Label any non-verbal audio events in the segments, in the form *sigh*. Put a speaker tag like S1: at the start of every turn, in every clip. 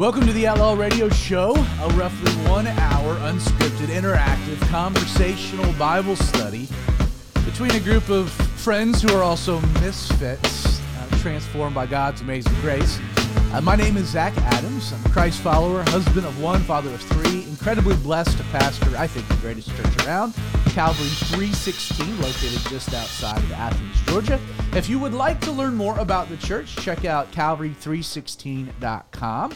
S1: Welcome to the Outlaw Radio Show, a roughly one hour unscripted, interactive, conversational Bible study between a group of friends who are also misfits, uh, transformed by God's amazing grace. Uh, my name is Zach Adams. I'm a Christ follower, husband of one, father of three, incredibly blessed to pastor, I think, the greatest church around, Calvary 316, located just outside of Athens, Georgia. If you would like to learn more about the church, check out calvary316.com.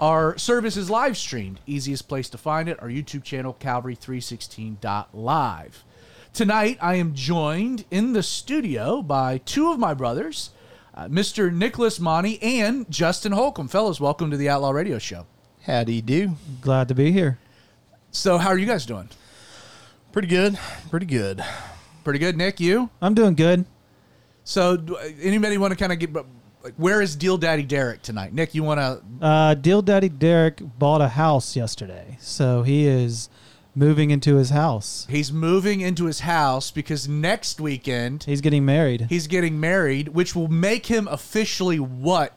S1: Our service is live streamed. Easiest place to find it, our YouTube channel, calvary316.live. Tonight, I am joined in the studio by two of my brothers, uh, Mr. Nicholas Monty and Justin Holcomb. Fellas, welcome to the Outlaw Radio Show.
S2: Howdy do. you do?
S3: Glad to be here.
S1: So, how are you guys doing?
S2: Pretty good. Pretty good.
S1: Pretty good, Nick. You?
S3: I'm doing good.
S1: So, anybody want to kind of get like where is Deal Daddy Derek tonight? Nick, you want to?
S3: Uh, Deal Daddy Derek bought a house yesterday, so he is moving into his house.
S1: He's moving into his house because next weekend
S3: He's getting married.
S1: he's getting married, which will make him officially what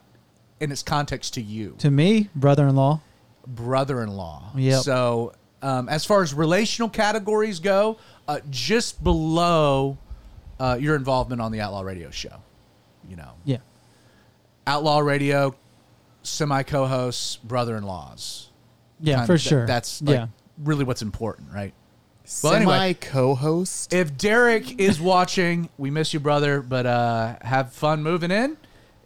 S1: in its context to you,
S3: to me, brother-in-law.
S1: brother-in-law.
S3: Yep.
S1: So, um, as far as relational categories go, uh, just below uh, your involvement on the Outlaw Radio show, you know,
S3: Yeah.
S1: Outlaw Radio, semi co-hosts, brother-in-laws.
S3: Yeah,
S1: Kind
S3: for
S1: of- th-
S3: sure.
S1: That's like
S3: yeah.
S1: really what's important, right? Well,
S2: Semi
S1: anyway.
S2: co-host.
S1: If Derek is watching, we miss you, brother, but uh, have fun moving in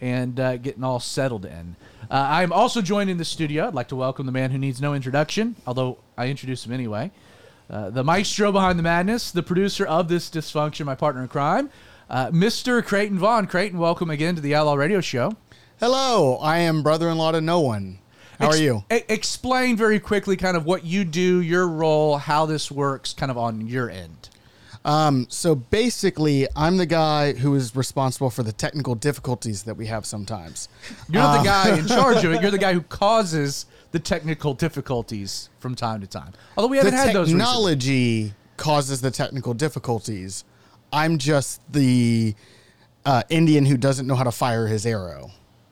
S1: and uh, getting all settled in. Uh, I'm also joined in the studio. I'd like to welcome the man who needs no introduction, although I introduce him anyway. Uh, the maestro behind the madness, the producer of this dysfunction, my partner in crime, uh, Mr. Creighton Vaughn. Creighton, welcome again to the Outlaw Radio Show.
S2: Hello, I am brother-in-law to no one. How
S1: Ex-
S2: are you?
S1: e- explain very quickly kind of what you do, your role, how this works kind of on your end.
S2: Um, so basically, I'm the guy who is responsible for the technical difficulties that we have sometimes.
S1: You're not the
S2: Uh,
S1: guy in *laughs* charge of it. You're the guy who causes the technical difficulties from time to time. Although we haven't had those
S2: technology causes the technical difficulties. I'm just the uh, Indian who doesn't know how to fire his arrow.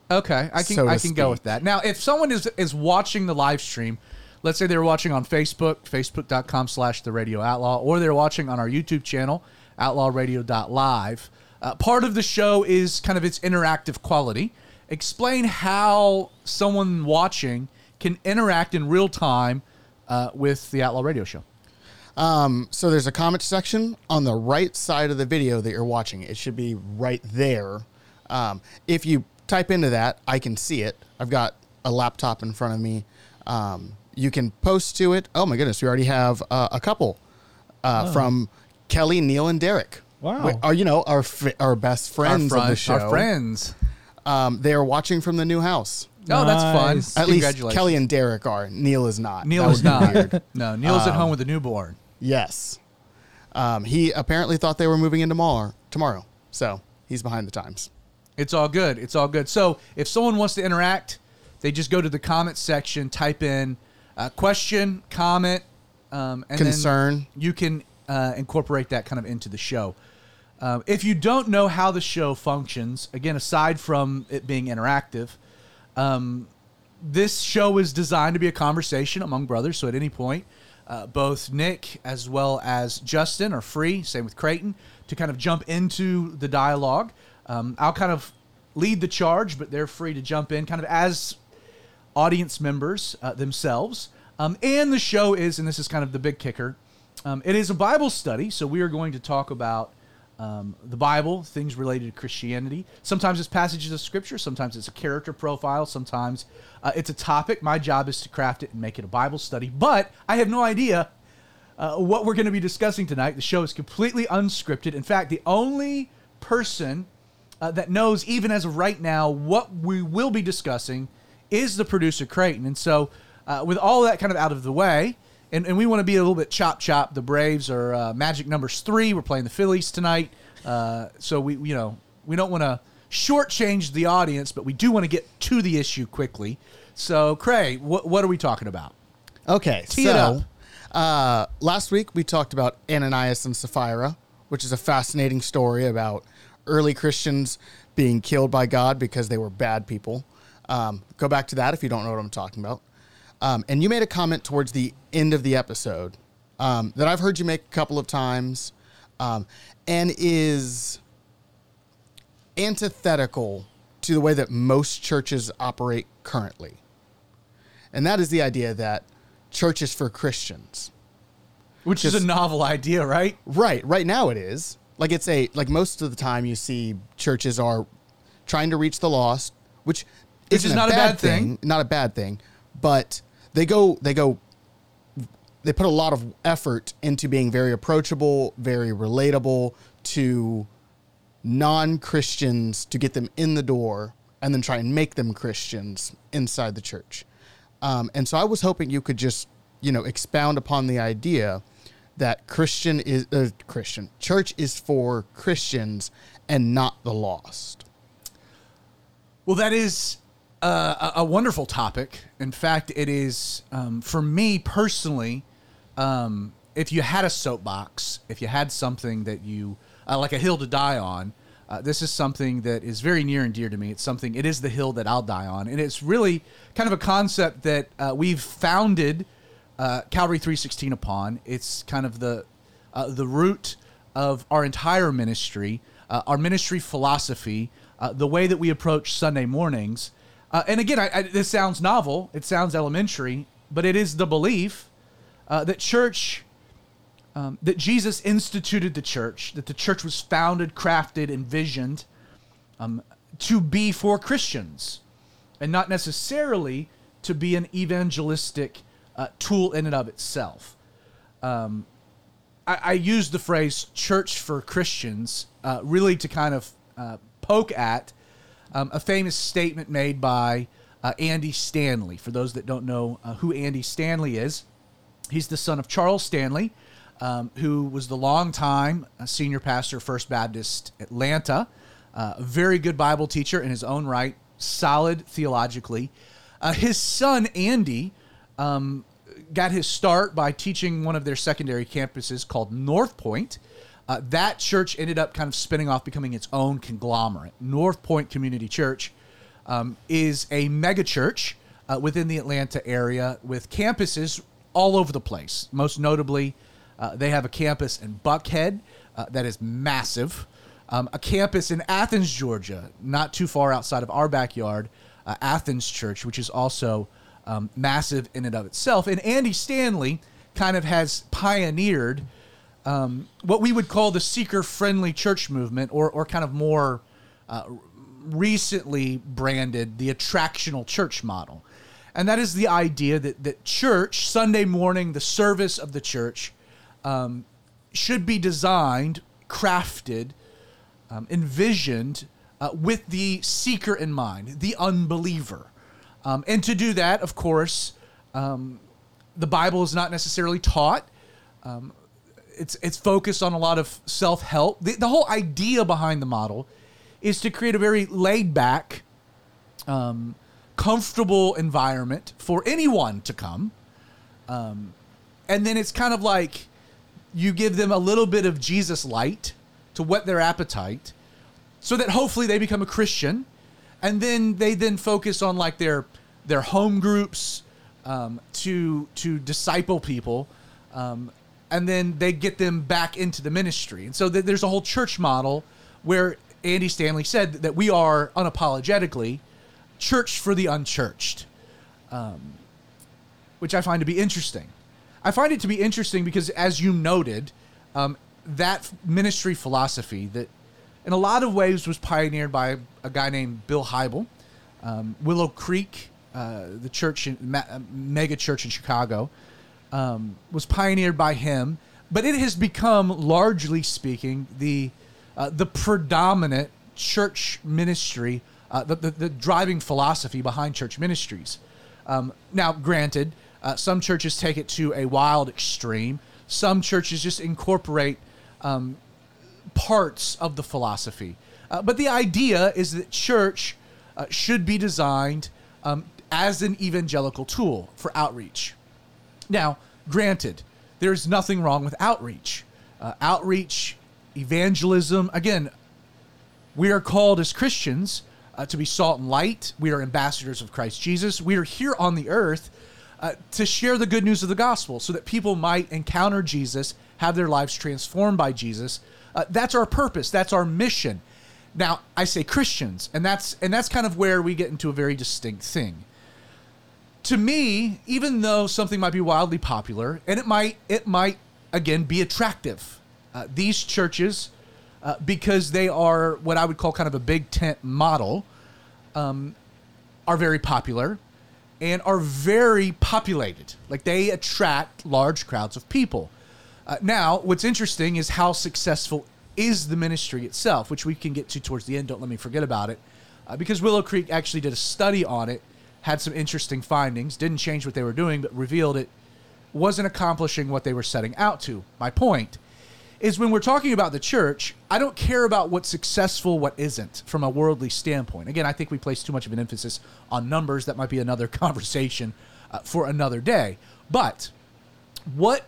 S1: Okay, I can
S2: so
S1: I can go with that. Now, if someone is is watching the live stream, let's say they're watching on Facebook, facebook.com slash the radio outlaw, or they're watching on our YouTube channel, outlawradio.live. Uh, part of the show is kind of its interactive quality. Explain how someone watching can interact in real time uh, with the Outlaw Radio Show.
S2: Um, so there's a comment section on the right side of the video that you're watching. It should be right there. Um, if you type into that, I can see it. I've got a laptop in front of me. Um, you can post to it. Oh my goodness, we already have uh, a couple uh, from Kelly, Neil, and Derek.
S3: Wow.
S2: We- are you know our f- our best friends
S1: our,
S2: of the
S1: friends-
S2: show?
S1: Our friends.
S2: Um, they are watching from the new house.
S1: Oh, that's fun.
S2: At least Kelly and Derek are. Neil is not.
S1: Neil
S2: That
S1: is not. No, Neil's at
S2: Um,
S1: home with a newborn.
S2: Yes. Um, he apparently thought they were moving in tomorrow. Tomorrow, so he's behind the times.
S1: It's all good. It's all good. So if someone wants to interact, they just go to the comment section, type in uh, question, comment, um, and
S2: Concern.
S1: Then you can uh, incorporate that kind of into the show. Um, if you don't know how the show functions, again, aside from it being interactive, um, this show is designed to be a conversation among brothers. So at any point, uh, both Nick as well as Justin are free, same with Creighton, to kind of jump into the dialogue. Um, I'll kind of lead the charge, but they're free to jump in kind of as audience members uh, themselves. Um, and the show is, and this is kind of the big kicker, um, it is a Bible study. So we are going to talk about um, the Bible, things related to Christianity. Sometimes it's passages of Scripture, sometimes it's a character profile, sometimes uh, it's a topic. My job is to craft it and make it a Bible study. But I have no idea uh, what we're going to be discussing tonight. The show is completely unscripted. In fact, the only person uh, that knows, even as of right now, what we will be discussing is the producer Creighton. And so, uh, with all that kind of out of the way, and, and we want to be a little bit chop chop. The Braves are uh, magic numbers three. We're playing the Phillies tonight, uh, so we you know we don't want to shortchange the audience, but we do want to get to the issue quickly. So, Cray, what, what are we talking about?
S2: Okay,
S1: Tee
S2: so uh, last week we talked about Ananias and Sapphira, which is a fascinating story about early Christians being killed by God because they were bad people. Um, go back to that if you don't know what I'm talking about. Um, and you made a comment towards the end of the episode um, that I've heard you make a couple of times um, and is antithetical to the way that most churches operate currently. And that is the idea that church is for Christians.
S1: Which is a novel idea, right?
S2: Right. Right now it is. Like it's a like most of the time you see churches are trying to reach the lost, which
S1: Which is not a bad thing.
S2: Not a bad thing. But they go they go they put a lot of effort into being very approachable, very relatable to non-Christians to get them in the door and then try and make them Christians inside the church. Um, and so I was hoping you could just, you know, expound upon the idea that Christian is uh, Christian church is for Christians and not the lost.
S1: Well, that is uh, a, a wonderful topic. In fact, it is um, for me personally. Um, if you had a soapbox, if you had something that you uh, like a hill to die on, uh, this is something that is very near and dear to me. It's something. It is the hill that I'll die on, and it's really kind of a concept that uh, we've founded uh, Calvary 316 upon. It's kind of the the root of our entire ministry, our ministry philosophy, the way that we approach Sunday mornings. Uh, and again, I, I, this sounds novel, it sounds elementary, but it is the belief uh, that church, um, that Jesus instituted the church, that the church was founded, crafted, envisioned um, to be for Christians and not necessarily to be an evangelistic uh, tool in and of itself. Um, I, I use the phrase church for Christians uh, really to kind of uh, poke at um, a famous statement made by uh, Andy Stanley. For those that don't know uh, who Andy Stanley is, he's the son of Charles Stanley, um, who was the longtime uh, senior pastor First Baptist Atlanta, uh, a very good Bible teacher in his own right, solid theologically. Uh, his son, Andy, um, got his start by teaching one of their secondary campuses called North Point. Uh, that church ended up kind of spinning off, becoming its own conglomerate. North Point Community Church um, is a mega church uh, within the Atlanta area with campuses all over the place. Most notably, uh, they have a campus in Buckhead uh, that is massive, um, a campus in Athens, Georgia, not too far outside of our backyard, uh, Athens Church, which is also um, massive in and of itself. And Andy Stanley kind of has pioneered um, what we would call the seeker friendly church movement, or, or kind of more uh, recently branded the attractional church model. And that is the idea that, that church, Sunday morning, the service of the church, um, should be designed, crafted, um, envisioned uh, with the seeker in mind, the unbeliever. Um, and to do that, of course, um, the Bible is not necessarily taught. It's it's focused on a lot of self help. The, the whole idea behind the model is to create a very laid back, um, comfortable environment for anyone to come. Um, and then it's kind of like you give them a little bit of Jesus light to whet their appetite so that hopefully they become a Christian. And then they then focus on like their their home groups um, to to disciple people. Um, and then they get them back into the ministry. And so th- there's a whole church model where Andy Stanley said that we are unapologetically church for the unchurched, um, which I find to be interesting. I find it to be interesting because, as you noted, um, that ministry philosophy that in a lot of ways was pioneered by a guy named Bill Hybel, um, Willow Creek, uh, the church, in, mega church in Chicago um, was pioneered by him, but it has become, largely speaking, the uh, the predominant church ministry, uh, the, the, the driving philosophy behind church ministries. Um, now, granted, uh, some churches take it to a wild extreme. Some churches just incorporate um, parts of the philosophy. Uh, but the idea is that church uh, should be designed um, as an evangelical tool for outreach. Now, granted, there's nothing wrong with outreach. Uh, outreach, evangelism, again, we are called as Christians uh, to be salt and light. We are ambassadors of Christ Jesus. We are here on the earth uh, to share the good news of the gospel so that people might encounter Jesus, have their lives transformed by Jesus. Uh, that's our purpose. That's our mission. Now, I say Christians, and that's and that's kind of where we get into a very distinct thing. To me, even though something might be wildly popular, and it might it might again be attractive, uh, these churches, uh, because they are what I would call kind of a big tent model, um, are very popular and are very populated. Like they attract large crowds of people. Uh, now, what's interesting is how successful is the ministry itself, which we can get to towards the end. Don't let me forget about it. Uh, because Willow Creek actually did a study on it, had some interesting findings, didn't change what they were doing, but revealed it wasn't accomplishing what they were setting out to. My point is when we're talking about the church, I don't care about what's successful, what isn't from a worldly standpoint. Again, I think we place too much of an emphasis on numbers. That might be another *laughs* conversation uh, for another day. But what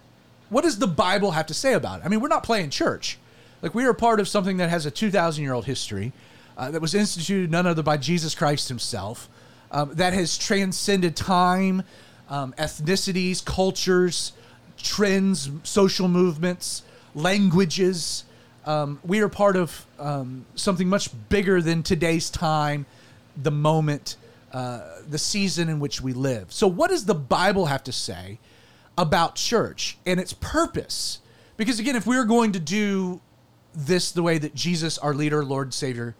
S1: what does the Bible have to say about it? I mean, we're not playing church. Like we are part of something that has a 2,000 year old history uh, that was instituted none other by Jesus Christ himself, um, that has transcended time, um, ethnicities, cultures, trends, social movements, languages. Um, we are part of um, something much bigger than today's time, the moment, uh, the season in which we live. So, what does the Bible have to say about church and its purpose? Because, again, if we are going to do this the way that Jesus, our leader, Lord, Savior,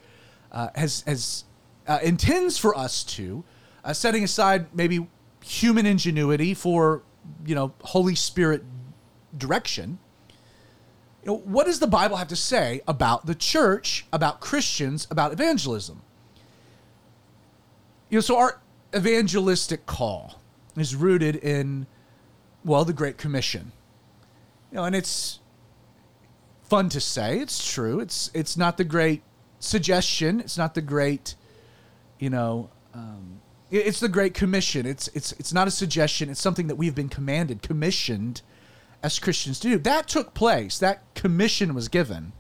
S1: uh, has has uh, intends for us to, uh, setting aside maybe human ingenuity for you know Holy Spirit direction. You know, what does the Bible have to say about the church, about Christians, about evangelism? You know, so our evangelistic call is rooted in, well, the Great Commission. You know, and it's fun to say. It's true. It's it's not the great suggestion. It's not the great, you know, um, it- it's the great commission. It's it's it's not a suggestion. It's something that we've been commanded, commissioned, as Christians to do. That took place. That commission was given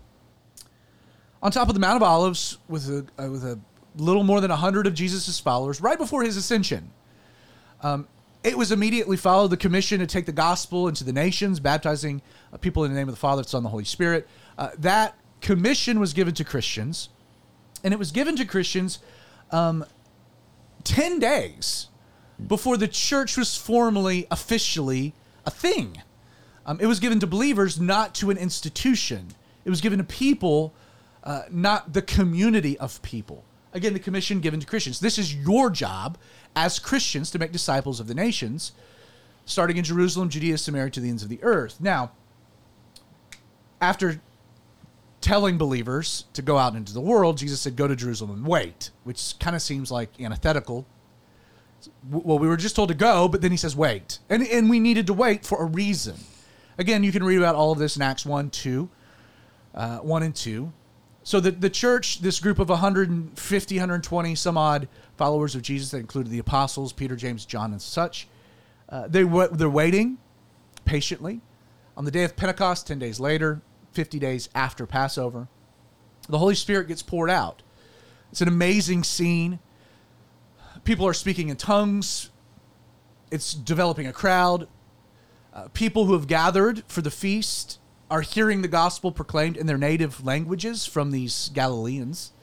S1: on top of the Mount of Olives with a uh, with a little more than hundred of Jesus' followers right before his ascension. Um, it was immediately followed the commission to take the gospel into the nations, baptizing uh, people in the name of the Father, the Son, and the Holy Spirit. Uh, that commission was given to Christians, and it was given to Christians um, 10 days before the church was formally, officially a thing. Um, it was given to believers, not to an institution. It was given to people, uh, not the community of people. Again, the commission given to Christians. This is your job as Christians to make disciples of the nations, starting in Jerusalem, Judea, Samaria, to the ends of the earth. Now, after telling believers to go out into the world, Jesus said, Go to Jerusalem and wait, which kind of seems like antithetical. Well, we were just told to go, but then he says, Wait. And, and we needed to wait for a reason. Again, you can read about all of this in Acts 1, 2, uh, 1 and 2. So the, the church, this group of 150, 120 some odd followers of Jesus that included the apostles, Peter, James, John, and such, uh, they, they're waiting patiently. On the day of Pentecost, 10 days later, 50 days after Passover, the Holy Spirit gets poured out. It's an amazing scene. People are speaking in tongues. It's developing a crowd. Uh, people who have gathered for the feast are hearing the gospel proclaimed in their native languages from these Galileans.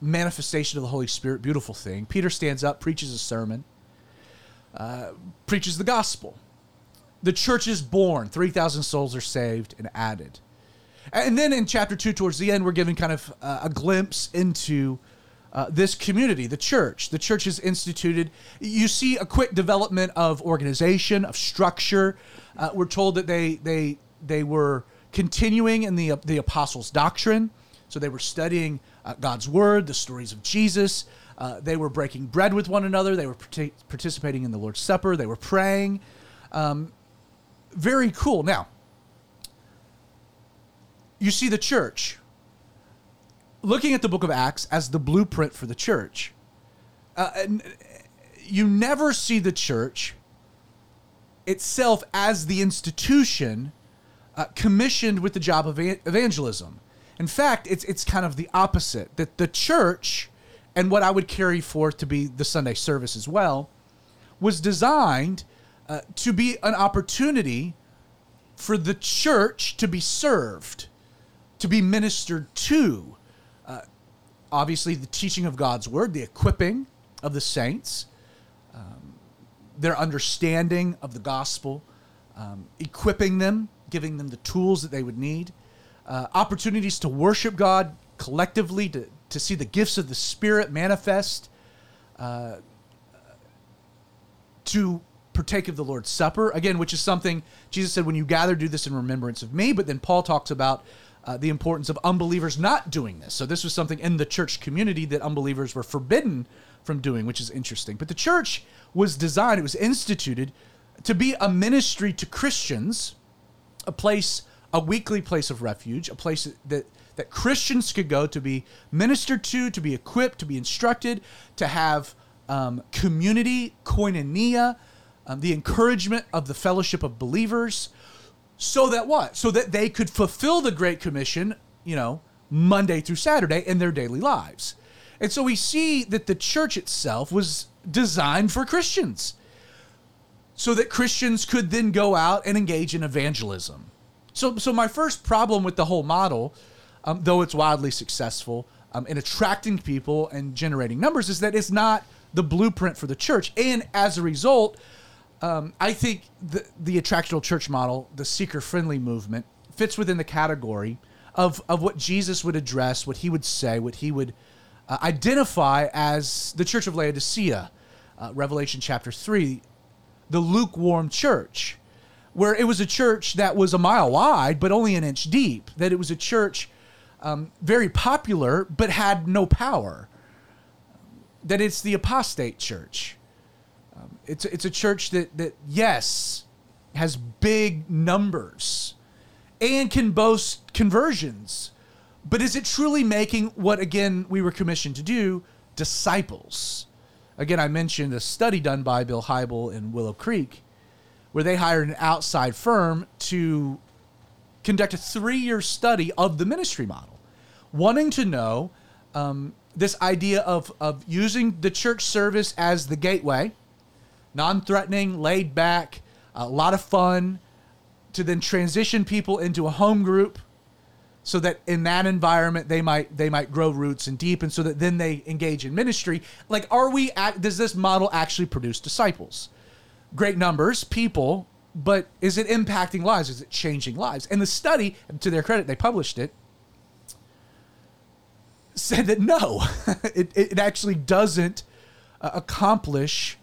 S1: Manifestation of the Holy Spirit, beautiful thing. Peter stands up, preaches a sermon, uh, preaches the gospel. The church is born. 3,000 souls are saved and added. And then in chapter 2, towards the end, we're given kind of uh, a glimpse into uh, this community, the church. The church is instituted. You see a quick development of organization, of structure. Uh, we're told that they they they were continuing in the the apostles' doctrine, so they were studying uh, God's word, the stories of Jesus. Uh, they were breaking bread with one another. They were partic- participating in the Lord's Supper. They were praying. Um, very cool. Now, you see the church looking at the book of Acts as the blueprint for the church. Uh, and you never see the church itself as the institution uh, commissioned with the job of evangelism. In fact, it's it's kind of the opposite. That the church and what I would carry forth to be the Sunday service as well, was designed uh, to be an opportunity for the church to be served, to be ministered to. Uh, obviously, the teaching of God's word, the equipping of the saints, um, their understanding of the gospel, um, equipping them, giving them the tools that they would need, uh, opportunities to worship God collectively, to, to see the gifts of the Spirit manifest, uh, to partake of the Lord's Supper, again, which is something Jesus said, when you gather, do this in remembrance of me. But then Paul talks about uh, the importance of unbelievers not doing this. So this was something in the church community that unbelievers were forbidden from doing, which is interesting. But the church was designed, it was instituted to be a ministry to Christians, a place, a weekly place of refuge, a place that that Christians could go to be ministered to, to be equipped, to be instructed, to have um, community, koinonia, um, the encouragement of the fellowship of believers, so that what? So that they could fulfill the Great Commission, you know, Monday through Saturday in their daily lives. And so we see that the church itself was designed for Christians so that Christians could then go out and engage in evangelism. So, so my first problem with the whole model um, though it's wildly successful um, in attracting people and generating numbers, is that it's not the blueprint for the church. And as a result, um, I think the, the attractional church model, the seeker friendly movement, fits within the category of, of what Jesus would address, what he would say, what he would uh, identify as the church of Laodicea, uh, Revelation chapter 3, the lukewarm church, where it was a church that was a mile wide, but only an inch deep, that it was a church um, very popular but had no power. That it's the apostate church. It's it's a church that that yes has big numbers and can boast conversions, but is it truly making what again we were commissioned to do disciples? Again, I mentioned a study done by Bill Hybel in Willow Creek, where they hired an outside firm to conduct a three year study of the ministry model, wanting to know um, this idea of, of using the church service as the gateway, non threatening, laid back, a lot of fun, to then transition people into a home group so that in that environment they might they might grow roots and deepen so that then they engage in ministry like are we at, does this model actually produce disciples great numbers people but is it impacting lives? Is it changing lives? And the study, to their credit, they published it, said that no, *laughs* it, it actually doesn't uh, accomplish.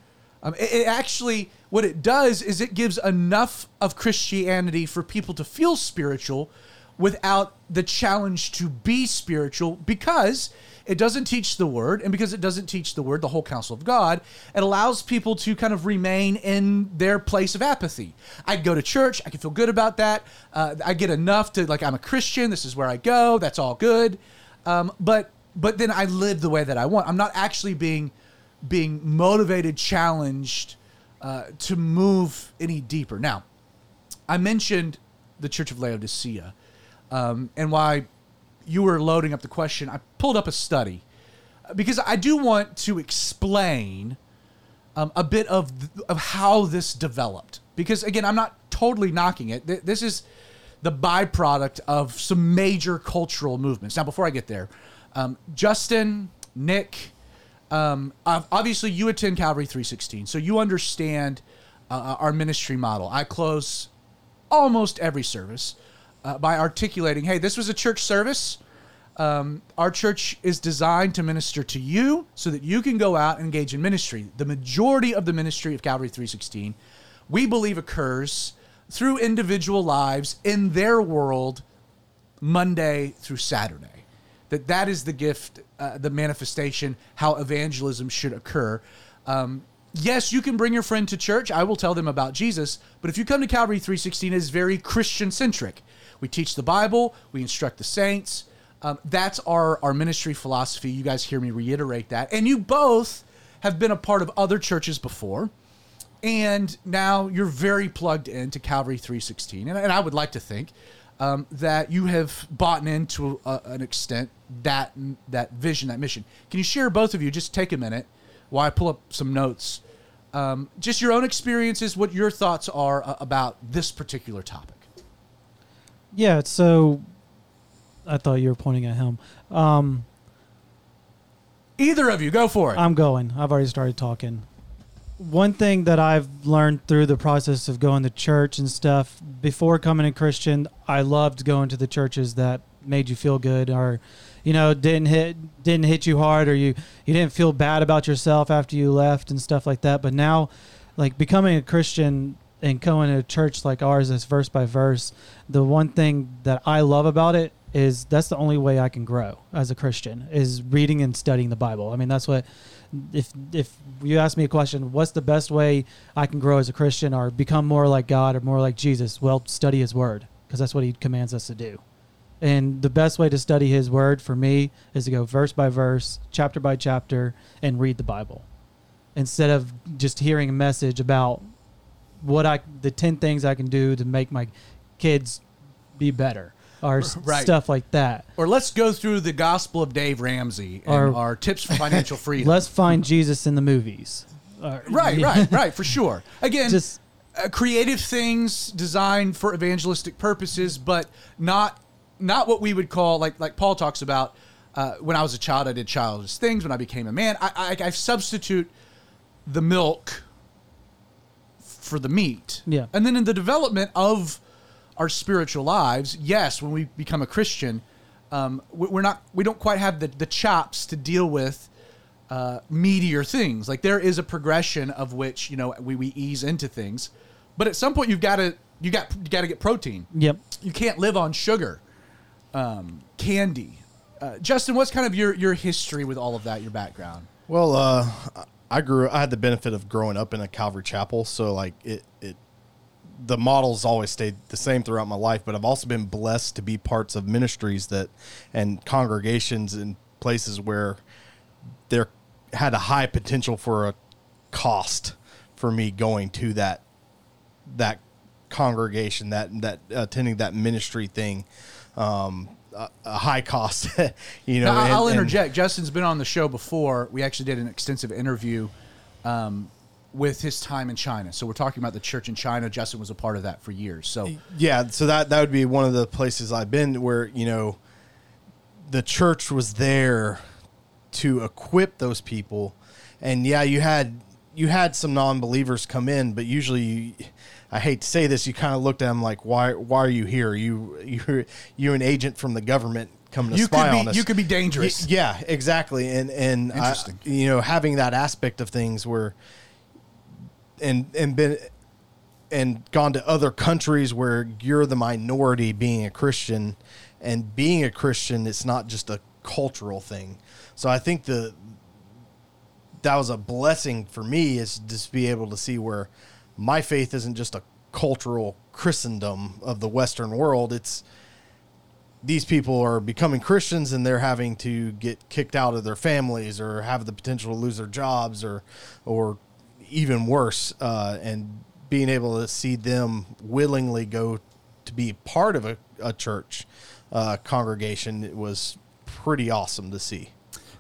S1: Um, it, it actually, what it does is it gives enough of Christianity for people to feel spiritual without the challenge to be spiritual because it doesn't teach the word, and because it doesn't teach the word, the whole counsel of God, it allows people to kind of remain in their place of apathy. I go to church, I can feel good about that. Uh, I get enough to like I'm a Christian. This is where I go. That's all good. Um, but but then I live the way that I want. I'm not actually being being motivated, challenged uh, to move any deeper. Now, I mentioned the Church of Laodicea um, and why you were loading up the question, I pulled up a study because I do want to explain um, a bit of of how this developed. Because again, I'm not totally knocking it. This is the byproduct of some major cultural movements. Now, before I get there, um, Justin, Nick, um, obviously you attend Calvary 316, so you understand uh, our ministry model. I close almost every service uh, by articulating, hey, this was a church service. Um, our church is designed to minister to you so that you can go out and engage in ministry. The majority of the ministry of Calvary 316, we believe, occurs through individual lives in their world Monday through Saturday. That that is the gift, uh, the manifestation, how evangelism should occur. Um, yes, you can bring your friend to church. I will tell them about Jesus. But if you come to Calvary 316, it is very Christian centric. We teach the Bible, we instruct the saints. Um, that's our, our ministry philosophy. You guys hear me reiterate that. And you both have been a part of other churches before. And now you're very plugged into Calvary 316. And, and I would like to think um, that you have bought into a, an extent that that vision, that mission. Can you share both of you? Just take a minute while I pull up some notes. Um, just your own experiences, what your thoughts are uh, about this particular topic.
S3: Yeah, so I thought you were pointing at him. Um,
S1: Either of you, go for it.
S3: I'm going. I've already started talking. One thing that I've learned through the process of going to church and stuff, before coming a Christian, I loved going to the churches that made you feel good or you know didn't hit didn't hit you hard or you you didn't feel bad about yourself after you left and stuff like that. But now like becoming a christian and going to a church like ours is verse by verse. The one thing that i love about it is that's the only way i can grow as a christian is reading and studying the bible. I mean that's what if if you ask me a question what's the best way i can grow as a christian or become more like god or more like jesus? Well study his word because that's what he commands us to do. And the best way to study his word for me is to go verse by verse, chapter by chapter, and read the Bible. Instead of just hearing a message about what I the 10 things I can do to make my kids be better or *laughs*
S1: Right.
S3: stuff like that.
S1: or let's go through the Gospel of Dave Ramsey and
S3: Or-
S1: our tips for financial *laughs* freedom.
S3: Let's find Jesus in the movies. Or- *laughs*
S1: right, right, right, for sure. Again,
S3: Just
S1: uh, creative things designed for evangelistic purposes, but not not what we would call like like Paul talks about. Uh, when I was a child, I did childish things. When I became a man, I, I, I substitute the milk for the meat.
S3: Yeah.
S1: And then in the development of our spiritual lives, yes, when we become a Christian, um, we- we're not we don't quite have the, the chops to deal with uh, meatier things. Like there is a progression of which you know we, we ease into things, but at some point you've got to you got you got to get protein.
S3: yep.
S1: You can't live on sugar, um, candy. Uh, Justin, what's kind of your your history with all of that? Your background?
S4: Well, uh, I grew. I had the benefit of growing up in a Calvary chapel, so like it, it, the models always stayed the same throughout my life. But I've also been blessed to be parts of ministries that and congregations and places where there had a high potential for a cost for me going to that that congregation that that attending that ministry thing um a, a high cost *laughs* you know
S1: Now,
S4: and-
S1: I'll
S4: and-
S1: interject. Justin's been on the show before. We actually did an extensive interview um, with his time in China. So we're talking about the church in China. Justin was a part of that for years. So
S4: Yeah, so that that would be one of the places I've been where you know the church was there to equip those people, and yeah, you had you had some non-believers come in, but usually you, I hate to say this, you kind of looked at them like, why why are you here? You *laughs* you you're an agent from the government coming to
S1: you
S4: spy
S1: could
S4: on us.
S1: you could be dangerous.
S4: Y- Yeah, exactly. And and I- you know, having that aspect of things where and and been and gone to other countries where you're the minority being a Christian and being a Christian it's not just a cultural thing. So I think the that was a blessing for me is just be able to see where my faith isn't just a cultural Christendom of the Western world. It's these people are becoming Christians and they're having to get kicked out of their families or have the potential to lose their jobs or or even worse uh, and being able to see them willingly go to be part of a, a church uh, congregation was pretty awesome to see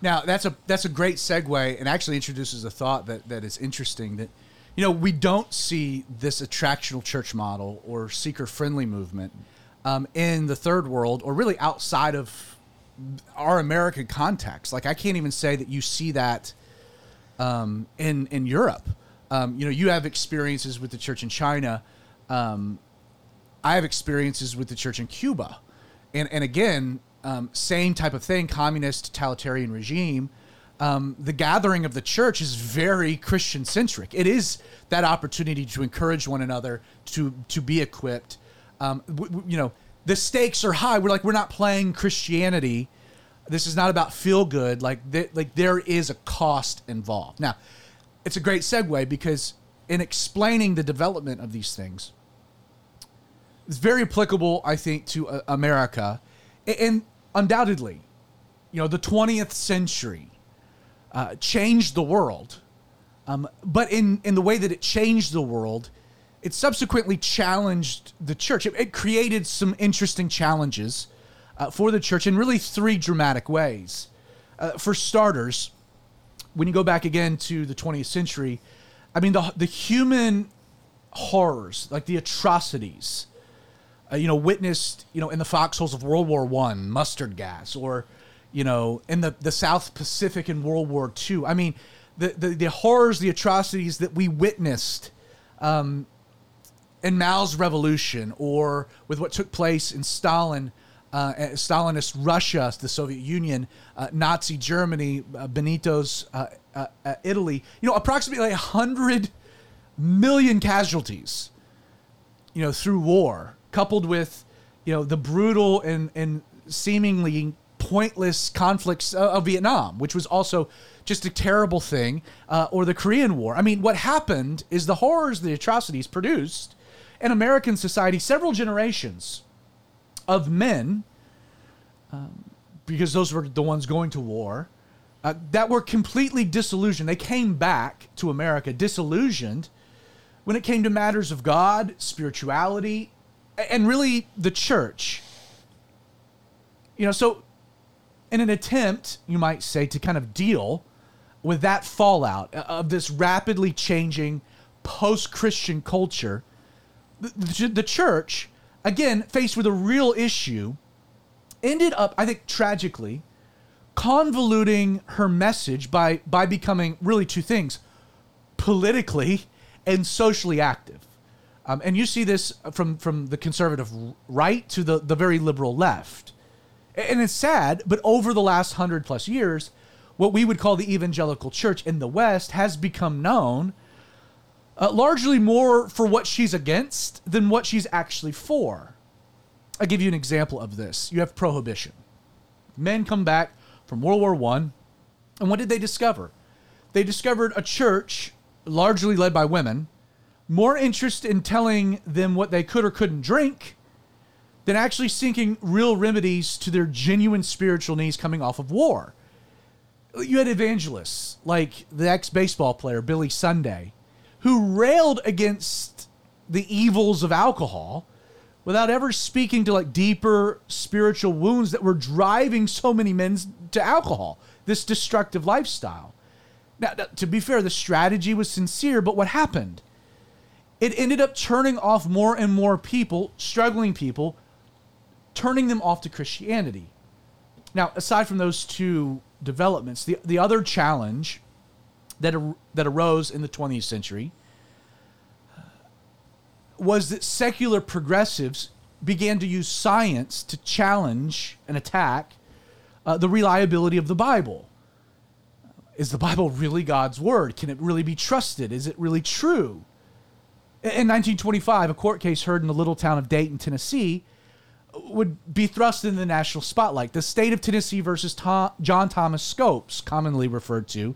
S1: Now that's a that's a great segue and actually introduces a thought that, that is interesting that you know we don't see this attractional church model or seeker friendly movement um, in the third world or really outside of our American context. Like I can't even say that you see that um, in in Europe. Um, you know, you have experiences with the church in China. Um, I have experiences with the church in Cuba, and and again, um, same type of thing, communist totalitarian regime. Um, the gathering of the church is very Christian centric. It is that opportunity to encourage one another to to be equipped. Um, w- w- you know, the stakes are high. We're like we're not playing Christianity. This is not about feel good. Like th- like there is a cost involved. Now, it's a great segue because in explaining the development of these things, it's very applicable, I think, to uh, America, A- and undoubtedly, you know, the 20th century uh, changed the world. Um, but in in the way that it changed the world, it subsequently challenged the church. It, it created some interesting challenges uh, for the church in really three dramatic ways. Uh, for starters, when you go back again to the 20th century, I mean the the human horrors, like the atrocities, uh, you know, witnessed, you know, in the foxholes of World War One, mustard gas, or you know, in the the South Pacific in World War Two. I mean, the the, the horrors, the atrocities that we witnessed. Um, in Mao's revolution, or with what took place in Stalin, uh, Stalinist Russia, the Soviet Union, uh, Nazi Germany, uh, Benito's uh, uh, uh, Italy, you know, approximately 100 million casualties, you know, through war, coupled with, you know, the brutal and, and seemingly pointless conflicts of Vietnam, which was also just a terrible thing, or the Korean War. I mean, what happened is the horrors, the atrocities produced in American society several generations of men, um, because those were the ones going to war, uh, that were completely disillusioned. They came back to America disillusioned when it came to matters of God, spirituality, and really the church. You know, so in an attempt, you might say, to kind of deal with that fallout of this rapidly changing post Christian culture the, the church, again, faced with a real issue, ended up, I think, tragically, convoluting her message by by becoming really two things: politically and socially active. Um, and you see this from from the conservative right to the the very liberal left. And it's sad, but over the last hundred plus years, what we would call the evangelical church in the West has become known uh, largely more for what she's against than what she's actually for. I'll give you an example of this. You have prohibition. Men come back from World War One, and what did they discover? They discovered a church, largely led by women, more interested in telling them what they could or couldn't drink than actually seeking real remedies to their genuine spiritual needs coming off of war. You had evangelists like the ex baseball player Billy Sunday, who railed against the evils of alcohol without ever speaking to like deeper spiritual wounds that were driving so many men to alcohol, this destructive lifestyle. Now, to be fair, the strategy was sincere, but what happened? It ended up turning off more and more people, struggling people, turning them off to Christianity. Now, aside from those two developments, the, the other challenge that, ar- that arose in the 20th century was that secular progressives began to use science to challenge and attack uh, the reliability of the Bible. Is the Bible really God's word? Can it really be trusted? Is it really true? In 1925, a court case heard in the little town of Dayton, Tennessee, would be thrust in the national spotlight. The state of Tennessee versus Tom, John Thomas Scopes, commonly referred to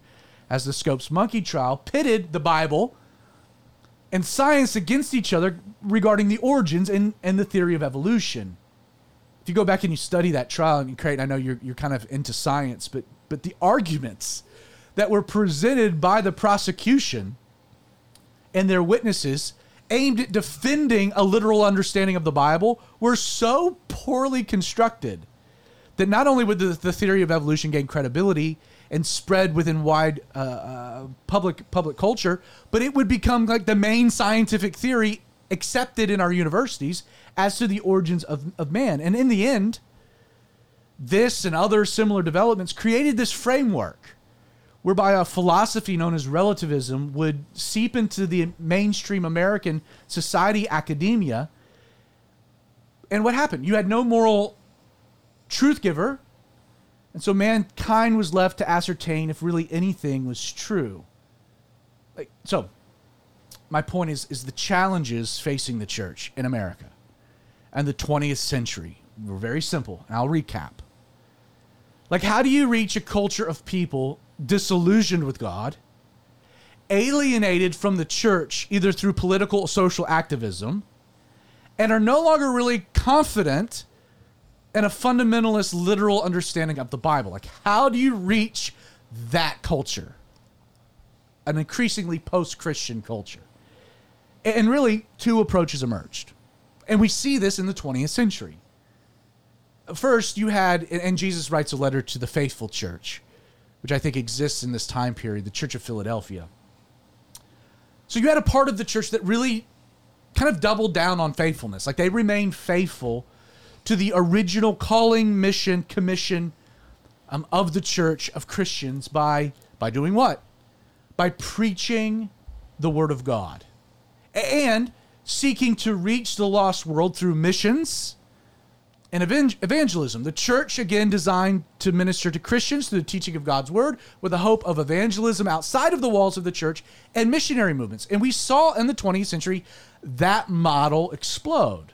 S1: as the Scopes monkey trial, pitted the Bible and science against each other regarding the origins and, and the theory of evolution. If you go back and you study that trial, and you create, I know you're, you're kind of into science, but, but the arguments that were presented by the prosecution and their witnesses aimed at defending a literal understanding of the Bible were so poorly constructed that not only would the, the theory of evolution gain credibility, and spread within wide uh, uh, public public culture, but it would become like the main scientific theory accepted in our universities as to the origins of, of man. And in the end, this and other similar developments created this framework whereby a philosophy known as relativism would seep into the mainstream American society academia. And what happened? You had no moral truth giver and so mankind was left to ascertain if really anything was true. Like, so, my point is, is the challenges facing the church in America and the 20th century were very simple. And I'll recap. Like, how do you reach a culture of people disillusioned with God, alienated from the church either through political or social activism, and are no longer really confident and a fundamentalist literal understanding of the Bible. Like, how do you reach that culture? An increasingly post Christian culture. And really, two approaches emerged. And we see this in the 20th century. First, you had, and Jesus writes a letter to the faithful church, which I think exists in this time period, the Church of Philadelphia. So you had a part of the church that really kind of doubled down on faithfulness. Like they remained faithful to the original calling, mission, commission um, of the church of Christians by by doing what? By preaching the word of God and seeking to reach the lost world through missions and evangelism. The church, again, designed to minister to Christians through the teaching of God's word with the hope of evangelism outside of the walls of the church and missionary movements. And we saw in the 20th century that model explode.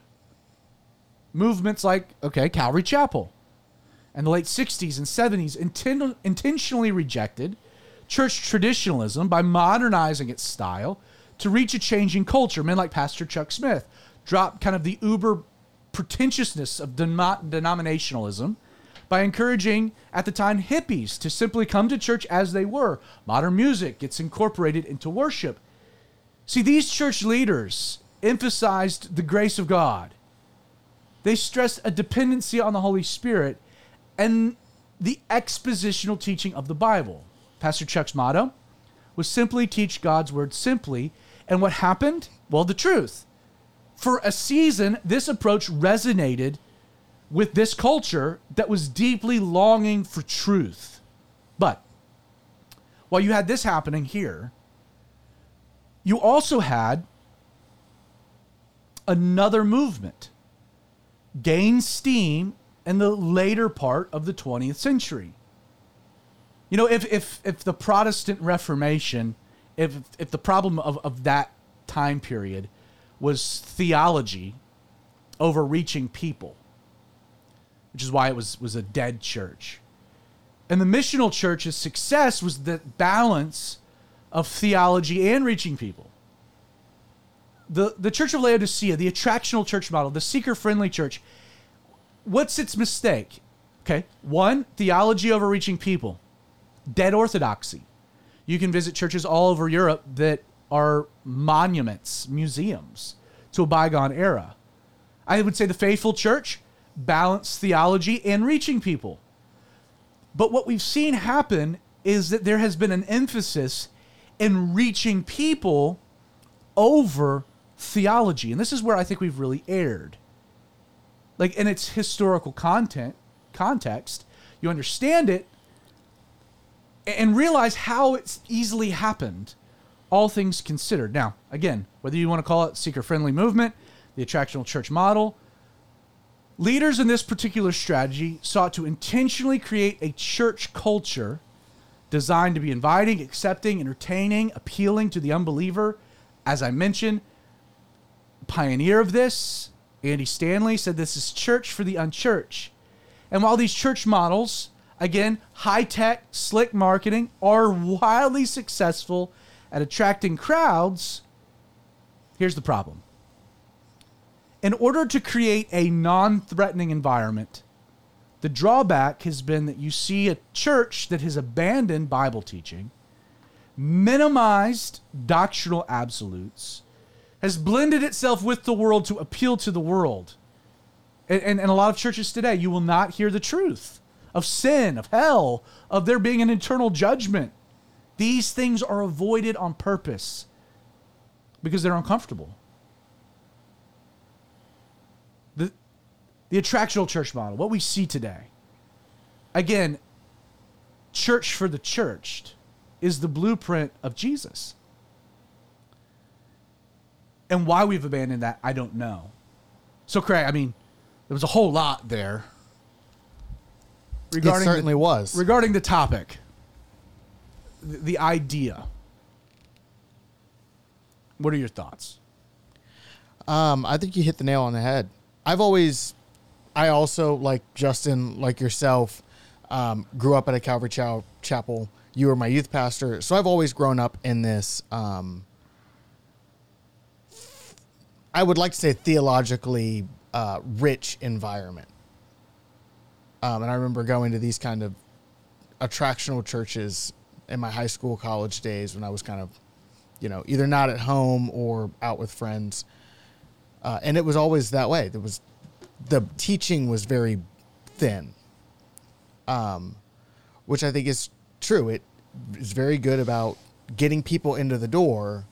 S1: Movements like, okay, Calvary Chapel, and the late 60s and 70s inten- intentionally rejected church traditionalism by modernizing its style to reach a changing culture. Men like Pastor Chuck Smith dropped kind of the uber pretentiousness of denominationalism by encouraging, at the time, hippies to simply come to church as they were. Modern music gets incorporated into worship. See, these church leaders emphasized the grace of God. They stressed a dependency on the Holy Spirit and the expositional teaching of the Bible. Pastor Chuck's motto was simply teach God's word simply. And what happened? Well, the truth. For a season, this approach resonated with this culture that was deeply longing for truth. But while you had this happening here, you also had another movement gain steam in the later part of the 20th century. You know, if, if, if the Protestant Reformation, if, if the problem of, of that time period was theology overreaching people, which is why it was, was a dead church. And the missional church's success was the balance of theology and reaching people. The, the Church of Laodicea, the attractional church model, the seeker friendly church, what's its mistake? Okay. One, theology overreaching people, dead orthodoxy. You can visit churches all over Europe that are monuments, museums to a bygone era. I would say the faithful church, balanced theology and reaching people. But what we've seen happen is that there has been an emphasis in reaching people over theology. And this is where I think we've really erred like in its historical content context you understand it and realize how it's easily happened all things considered now again whether you want to call it seeker friendly movement the attractional church model leaders in this particular strategy sought to intentionally create a church culture designed to be inviting accepting entertaining appealing to the unbeliever as i mentioned pioneer of this Andy Stanley said this is church for the unchurched. And while these church models, again, high tech, slick marketing, are wildly successful at attracting crowds, here's the problem. In order to create a non threatening environment, the drawback has been that you see a church that has abandoned Bible teaching, minimized doctrinal absolutes, has blended itself with the world to appeal to the world. And, and, and, a lot of churches today, you will not hear the truth of sin, of hell, of there being an eternal judgment. These things are avoided on purpose because they're uncomfortable. The, the attractional church model, what we see today, again, church for the churched, is the blueprint of Jesus. And why we've abandoned that, I don't know. So, Craig, I mean, there was a whole lot there.
S2: Regarding it certainly
S1: the,
S2: was.
S1: Regarding the topic, the, the idea. What are your thoughts?
S2: Um, I think you hit the nail on the head. I've always, I also, like Justin, like yourself, um, grew up at a Calvary Chapel. You were my youth pastor. So I've always grown up in this um, I would like to say theologically uh, rich environment. Um, and I remember going to these kind of attractional churches in my high school, college days when I was kind of you know, either not at home or out with friends. Uh, and it was always that way. There was the teaching was very thin, um, which I think is true. It is very good about getting people into the door,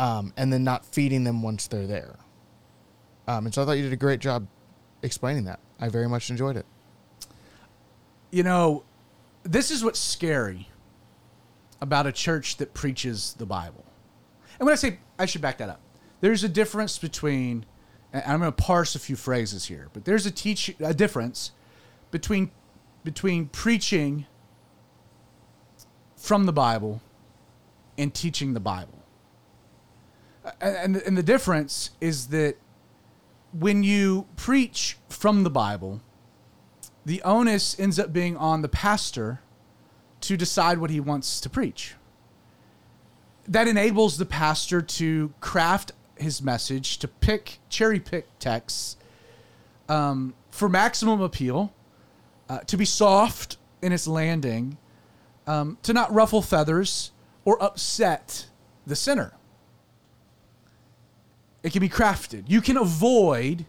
S2: um, and then not feeding them once they're there. Um, and so I thought you did a great job explaining that. I very much enjoyed it.
S1: You know, this is what's scary about a church that preaches the Bible. And when I say, I should back that up. There's a difference between, and I'm going to parse a few phrases here, but there's a teach a difference between between preaching from the Bible and teaching the Bible. And, and the difference is that when you preach from the Bible, the onus ends up being on the pastor to decide what he wants to preach. That enables the pastor to craft his message, to pick, cherry pick texts um, for maximum appeal, uh, to be soft in its landing, um, to not ruffle feathers or upset the sinner. It can be crafted. You can avoid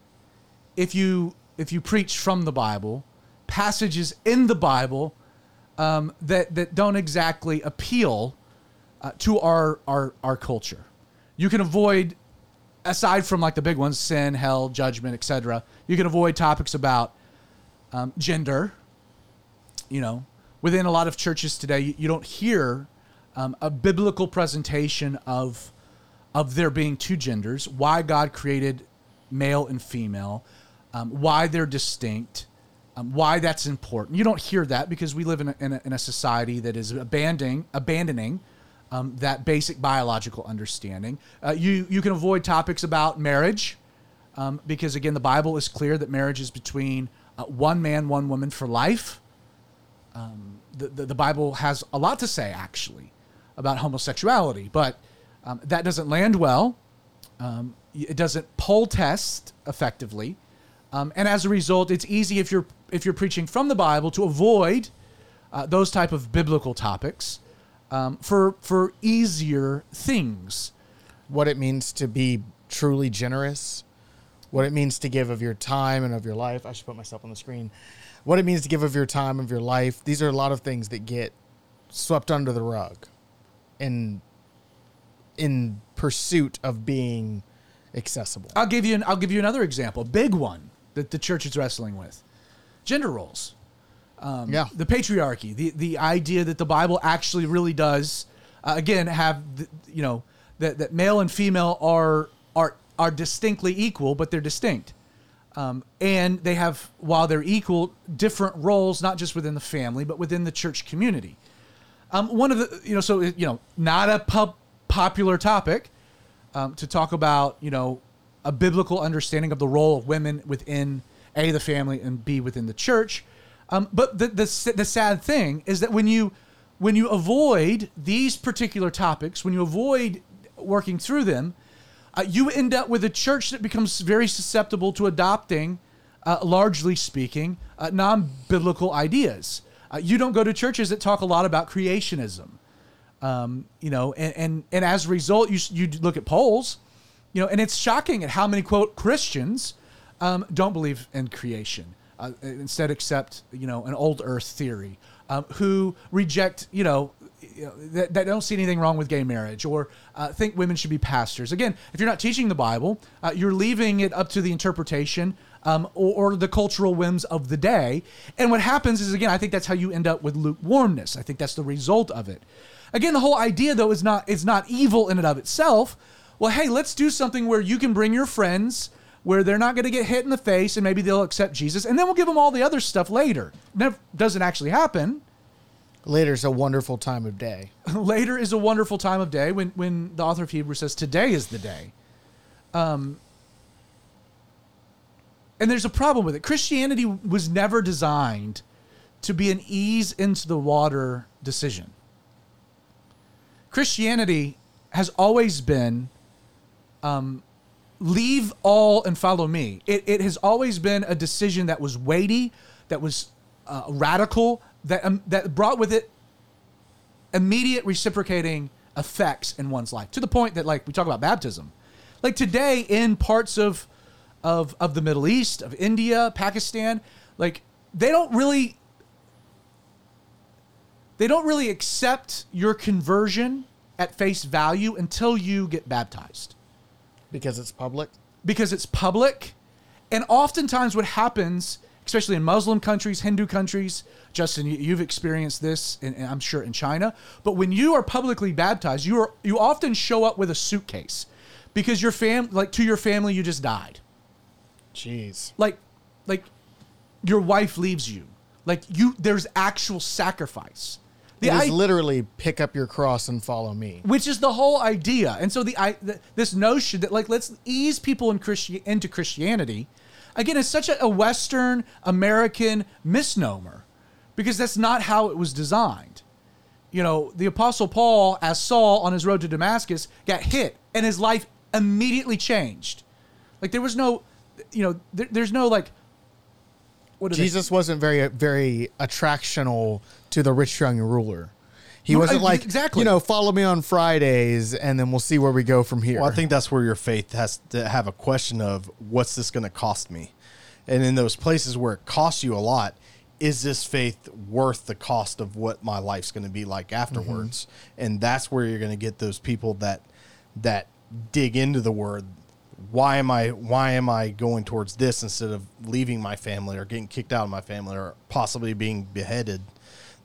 S1: if you if you preach from the Bible passages in the Bible um, that that don't exactly appeal uh, to our, our our culture. You can avoid, aside from like the big ones, sin, hell, judgment, etc. You can avoid topics about um, gender. You know, within a lot of churches today, you, you don't hear um, a biblical presentation of of there being two genders, why God created male and female, um, why they're distinct, um, why that's important. You don't hear that because we live in a, in a, in a society that is abandoning abandoning um, that basic biological understanding. Uh, you you can avoid topics about marriage um, because again the Bible is clear that marriage is between uh, one man, one woman for life. Um, the, the the Bible has a lot to say actually about homosexuality, but um, that doesn't land well. Um, it doesn't poll test effectively, um, and as a result, it's easy if you're if you're preaching from the Bible to avoid uh, those type of biblical topics um, for for easier things.
S2: What it means to be truly generous, what it means to give of your time and of your life. I should put myself on the screen. What it means to give of your time, of your life. These are a lot of things that get swept under the rug, and in pursuit of being accessible.
S1: I'll give you an, I'll give you another example, big one that the church is wrestling with: gender roles. Um,
S2: yeah.
S1: the patriarchy, the the idea that the Bible actually really does, uh, again, have the, you know that that male and female are are are distinctly equal, but they're distinct, um, and they have while they're equal, different roles, not just within the family, but within the church community. Um, one of the you know so you know not a pub popular topic um, to talk about you know a biblical understanding of the role of women within a the family and b within the church um, but the, the the sad thing is that when you when you avoid these particular topics, when you avoid working through them, uh, you end up with a church that becomes very susceptible to adopting, uh, largely speaking, uh, non-biblical ideas. Uh, you don't go to churches that talk a lot about creationism, um, you know, and, and and as a result, you you look at polls, you know, and it's shocking at how many quote Christians um, don't believe in creation uh, instead accept you know an old Earth theory, um, who reject you know. That, that don't see anything wrong with gay marriage or uh, think women should be pastors. Again, if you're not teaching the Bible, uh, you're leaving it up to the interpretation um, or, or, the cultural whims of the day. And what happens is, again, I think that's how you end up with lukewarmness. I think that's the result of it. Again, the whole idea, though, is not is not evil in and of itself. Well, hey, let's do something where you can bring your friends where they're not going to get hit in the face and maybe they'll accept Jesus. And then we'll give them all the other stuff later. Never doesn't actually happen.
S2: Later is a wonderful time of day. *laughs*
S1: later is a wonderful time of day when, when the author of Hebrews says today is the day. Um, and there's a problem with it. Christianity was never designed to be an ease into the water decision. Christianity has always been um, leave all and follow me. It, it has always been a decision that was weighty, that was uh, radical, that um, that brought with it immediate reciprocating effects in one's life to the point that like we talk about baptism like today in parts of of of the middle east of india pakistan like they don't really they don't really accept your conversion at face value until you get baptized
S2: because it's public.
S1: because it's public. And oftentimes, what happens, especially in Muslim countries, Hindu countries, Justin, you- you've experienced this, and I'm sure in China. But when you are publicly baptized, you are you often show up with a suitcase because your fam, like to your family, you just died.
S2: Jeez.
S1: Like, like your wife leaves you. Like you, there's actual sacrifice. The
S2: it is
S1: i-
S2: literally pick up your cross and follow me.
S1: which is the whole idea. And so the, I, the this notion that like let's ease people in Christi- into Christianity, again, is such a, a Western American misnomer, because that's not how it was designed. You know, the Apostle Paul, as Saul on his road to Damascus, got hit, and his life immediately changed. Like there was no, you know, there, there's no like. What do they-
S2: Jesus wasn't very very attractional to the rich young ruler. He
S1: No,
S2: wasn't
S1: I-
S2: like
S1: exactly.
S2: you know, follow me on Fridays and then we'll see where we go from here.
S4: Well, I think that's where your faith has to have a question of what's this going to cost me? And in those places where it costs you a lot, is this faith worth the cost of what my life's going to be like afterwards? Mm-hmm. And that's where you're going to get those people that that dig into the word. Why am I why am I going towards this instead of leaving my family or getting kicked out of my family or possibly being beheaded?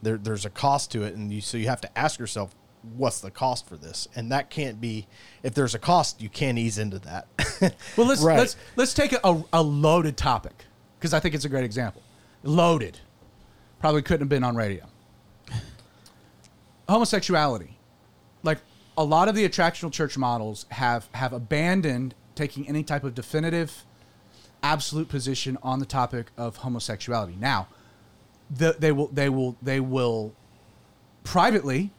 S4: There, there's a cost to it, and you so you have to ask yourself, what's the cost for this? And that can't be if there's a cost, you can't ease into that. *laughs*
S1: Well, let's
S2: Right.
S1: let's let's take a, a, loaded topic because I think it's a great example. Loaded, probably couldn't have been on radio. Homosexuality, like a lot of the attractional church models have have abandoned taking any type of definitive, absolute position on the topic of homosexuality. Now, the, they will they will they will privately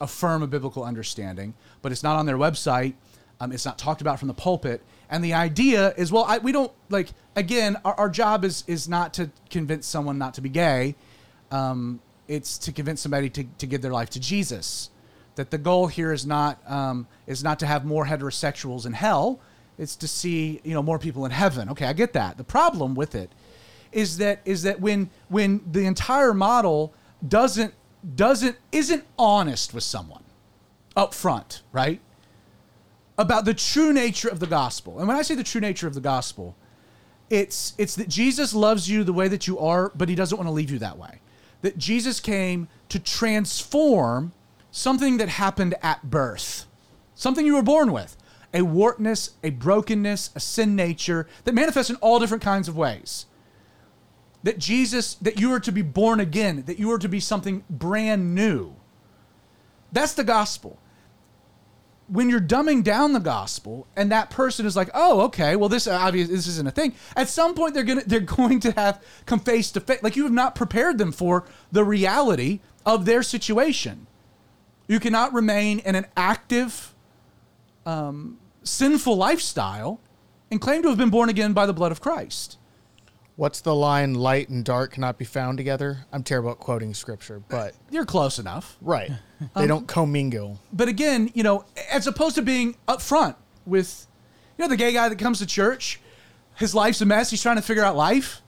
S1: affirm a biblical understanding, but it's not on their website. Um, it's not talked about from the pulpit. And the idea is, well, I, we don't like. Again, our, our job is is not to convince someone not to be gay. Um, it's to convince somebody to, to give their life to Jesus. That the goal here is not um, is not to have more heterosexuals in hell. It's to see you know more people in heaven. Okay, I get that. The problem with it is that is that when when the entire model doesn't doesn't isn't honest with someone up front, right? About the true nature of the gospel. And when I say the true nature of the gospel, it's it's that Jesus loves you the way that you are, but he doesn't want to leave you that way. That Jesus came to transform something that happened at birth. Something you were born with. A wartness, a brokenness, a sin nature that manifests in all different kinds of ways that Jesus, that you are to be born again, that you are to be something brand new. That's the gospel. When you're dumbing down the gospel, and that person is like, "Oh, okay, well, this obvious, this isn't a thing." At some point, they're gonna they're *laughs* going to have come face to face, like you have not prepared them for the reality of their situation. You cannot remain in an active, um, sinful lifestyle and claim to have been born again by the blood of Christ.
S2: What's the line light and dark cannot be found together? I'm terrible at quoting scripture, but *laughs*
S1: You're close enough.
S2: right. *laughs* They don't commingle.
S1: but again, you know, as opposed to being upfront with, you know, the gay guy that comes to church, his life's a mess. He's trying to figure out life,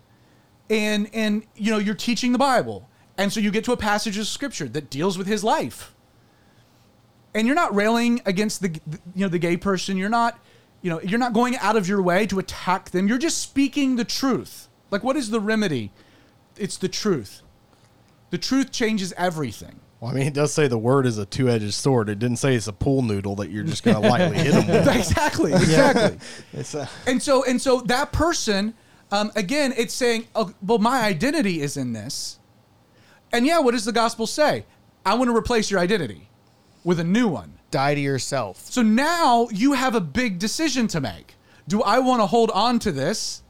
S1: and and you know, you're teaching the Bible, and so you get to a passage of scripture that deals with his life, and you're not railing against the you know the gay person. You're not, you know, you're not going out of your way to attack them. You're just speaking the truth. Like, what is the remedy? It's the truth. The truth changes everything.
S4: well, I mean, it does say the word is a two edged sword. It didn't say it's a pool noodle that you're just going to lightly hit them with. *laughs*
S1: exactly, exactly.
S4: It's a,
S1: And so and so that person, um, again, it's saying, oh, well, my identity is in this. And yeah, what does the gospel say? I want to replace your identity with a new one.
S2: Die to yourself.
S1: So now you have a big decision to make. Do I want to hold on to this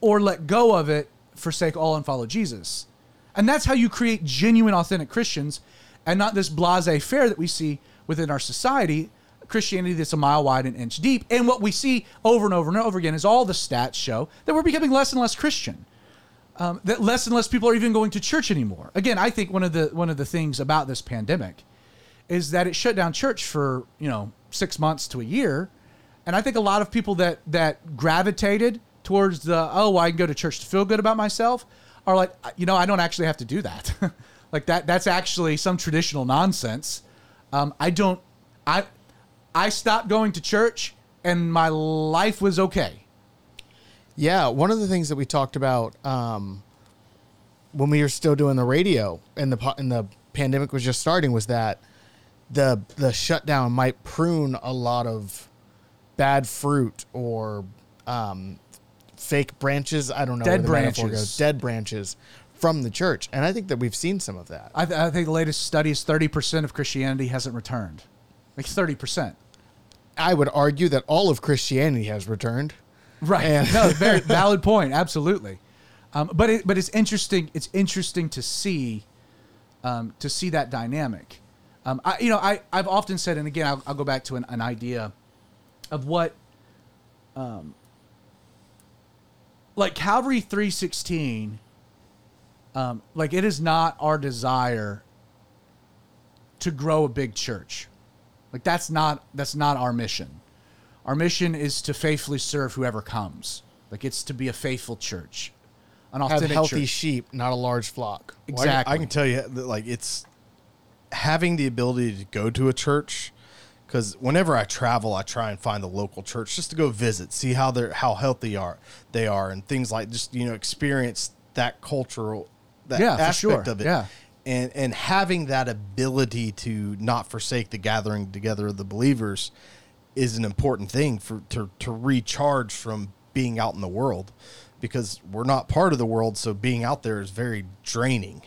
S1: or let go of it, forsake all and follow Jesus? And that's how you create genuine, authentic Christians and not this blase fair that we see within our society. Christianity that's a mile wide and inch deep. And what we see over and over and over again is all the stats show that we're becoming less and less Christian. Um, that less and less people are even going to church anymore. Again, I think one of the one of the things about this pandemic is that it shut down church for you know six months to a year, and I think a lot of people that that gravitated towards the oh I can go to church to feel good about myself are like you know I don't actually have to do that, *laughs* like that that's actually some traditional nonsense. Um, I don't I I stopped going to church and my life was okay.
S2: Yeah, one of the things that we talked about um, when we were still doing the radio and the and the pandemic was just starting was that the the shutdown might prune a lot of bad fruit or um, fake branches. I don't know.
S1: Dead
S2: where the metaphor
S1: branches.
S2: goes. Dead branches from the church, and I think that we've seen some of that.
S1: I, th- I think the latest study is thirty percent of Christianity hasn't returned, like thirty percent.
S2: I would argue that all of Christianity has returned.
S1: Right.
S2: And-
S1: no, *laughs* very valid point. Absolutely. Um, but it, but it's interesting. It's interesting to see um, to see that dynamic. Um, I, you know, I I've often said, and again, I'll, I'll go back to an, an idea of what, um, like Calvary three sixteen. Um, like it is not our desire to grow a big church. Like that's not that's not our mission. Our mission is to faithfully serve whoever comes. Like it's to be a faithful church, an authentic Have
S2: healthy
S1: church.
S2: sheep, not a large flock.
S4: Well, I
S1: Exactly.
S4: I, can tell you that like it's having the ability to go to a church because whenever I travel, I try and find the local church just to go visit, see how they're how healthy are they are, and things like just you know experience that cultural that
S1: Yeah,
S4: aspect
S1: sure.
S4: of it.
S1: Yeah.
S4: And and having that ability to not forsake the gathering together of the believers is an important thing for to to recharge from being out in the world because we're not part of the world so being out there is very draining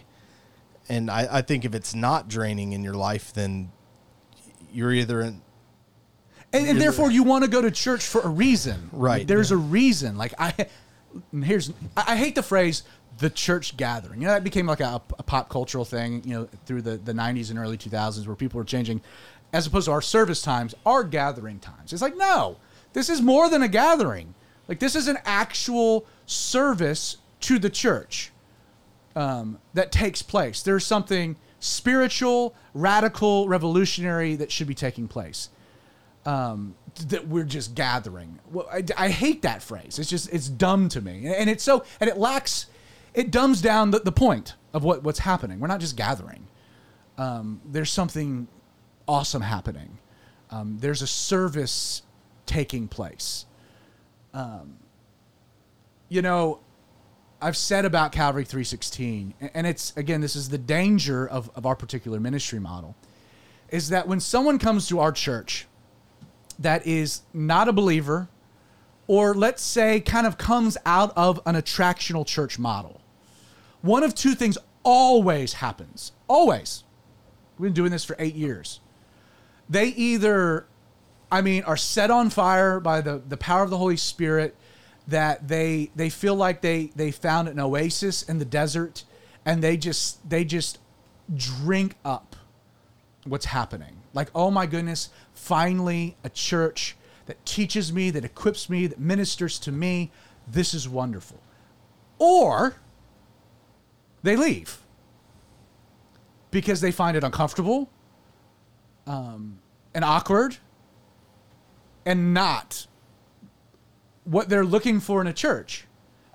S4: and I, I think if it's not draining in your life then you're either in
S1: and, and therefore you want to go to church for a reason.
S4: Right,
S1: there's a reason. Like i here's I, I hate the phrase the church gathering. You know that became like a, a pop cultural thing you know through the, the 90s and early 2000s where people were changing as opposed to our service times our gathering times. It's like no this is more than a gathering. Like this is an actual service to the church um, that takes place. There's something spiritual, radical, revolutionary that should be taking place. Um, that we're just gathering. Well, I, I hate that phrase. It's just it's dumb to me, and it's so and it lacks. It dumbs down the, the point of what, what's happening. We're not just gathering. Um, there's something awesome happening. Um, there's a service taking place. Um, you know, I've said about Calvary 316, and it's again, this is the danger of, of our particular ministry model, is that when someone comes to our church that is not a believer, or let's say kind of comes out of an attractional church model, one of two things always happens. Always. We've been doing this for eight years. They either, I mean, are set on fire by the, the power of the Holy Spirit, that they they feel like they they found an oasis in the desert, and they just they just drink up what's happening. Like, oh my goodness, finally a church that teaches me, that equips me, that ministers to me. This is wonderful. Or they leave because they find it uncomfortable um, and awkward and not what they're looking for in a church.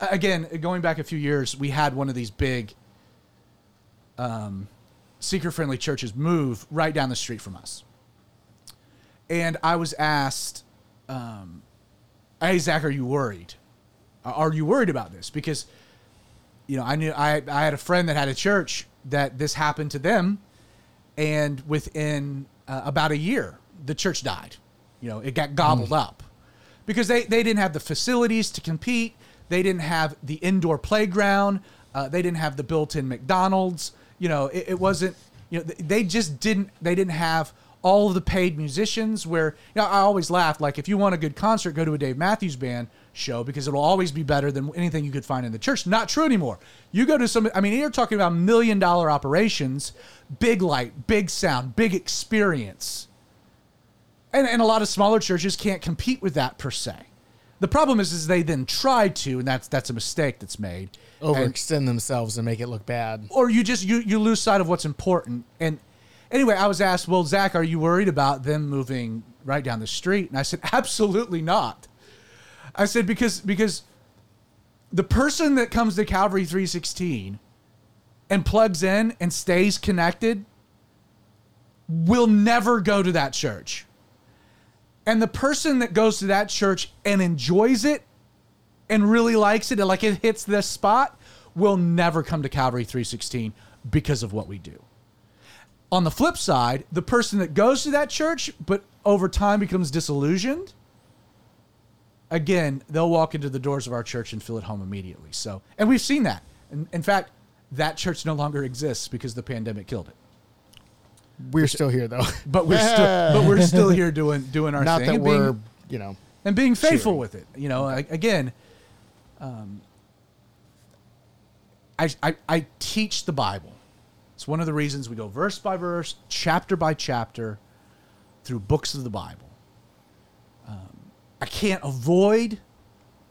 S1: Again, going back a few years, we had one of these big um, seeker friendly churches move right down the street from us. And I was asked, um, Hey, Zach, are you worried? Are you worried about this? Because, you know, I knew I, I had a friend that had a church that this happened to them. And within uh, about a year, the church died. You know, it got gobbled up because they, they didn't have the facilities to compete. They didn't have the indoor playground. Uh, they didn't have the built-in McDonald's. You know, it, it wasn't. You know, they just didn't. They didn't have all of the paid musicians. Where you know, I always laugh. Like if you want a good concert, go to a Dave Matthews Band show because it'll always be better than anything you could find in the church. Not true anymore. You go to some. I mean, you're talking about million dollar operations, big light, big sound, big experience and, and a lot of smaller churches can't compete with that per se. The problem is, is they then try to, and that's that's a mistake that's made. And-
S2: Overextend themselves and make it look bad.
S1: or you just you you lose sight of what's important. And anyway, I was asked, "Well, Zach, are you worried about them moving right down the street?" And I said, *laughs* "Absolutely not." I said because because the person that comes to Calvary 316 and plugs in and stays connected will never go to that church. And the person that goes to that church and enjoys it and really likes it and like it hits this spot will never come to Calvary 316 because of what we do. On the flip side, the person that goes to that church but over time becomes disillusioned, again, they'll walk into the doors of our church and feel at home immediately. So, and we've seen that. In, in fact, that church no longer exists because the pandemic killed it.
S2: We're still here though.
S1: But we're still, but we're *laughs* still here doing doing our
S2: Not
S1: thing
S2: that
S1: and being-
S2: we're, you know,
S1: and being faithful
S2: cheering.
S1: with it. You know, I, again, um, I, I I teach the Bible. It's one of the reasons we go verse by verse, chapter by chapter, through books of the Bible. Um, I can't avoid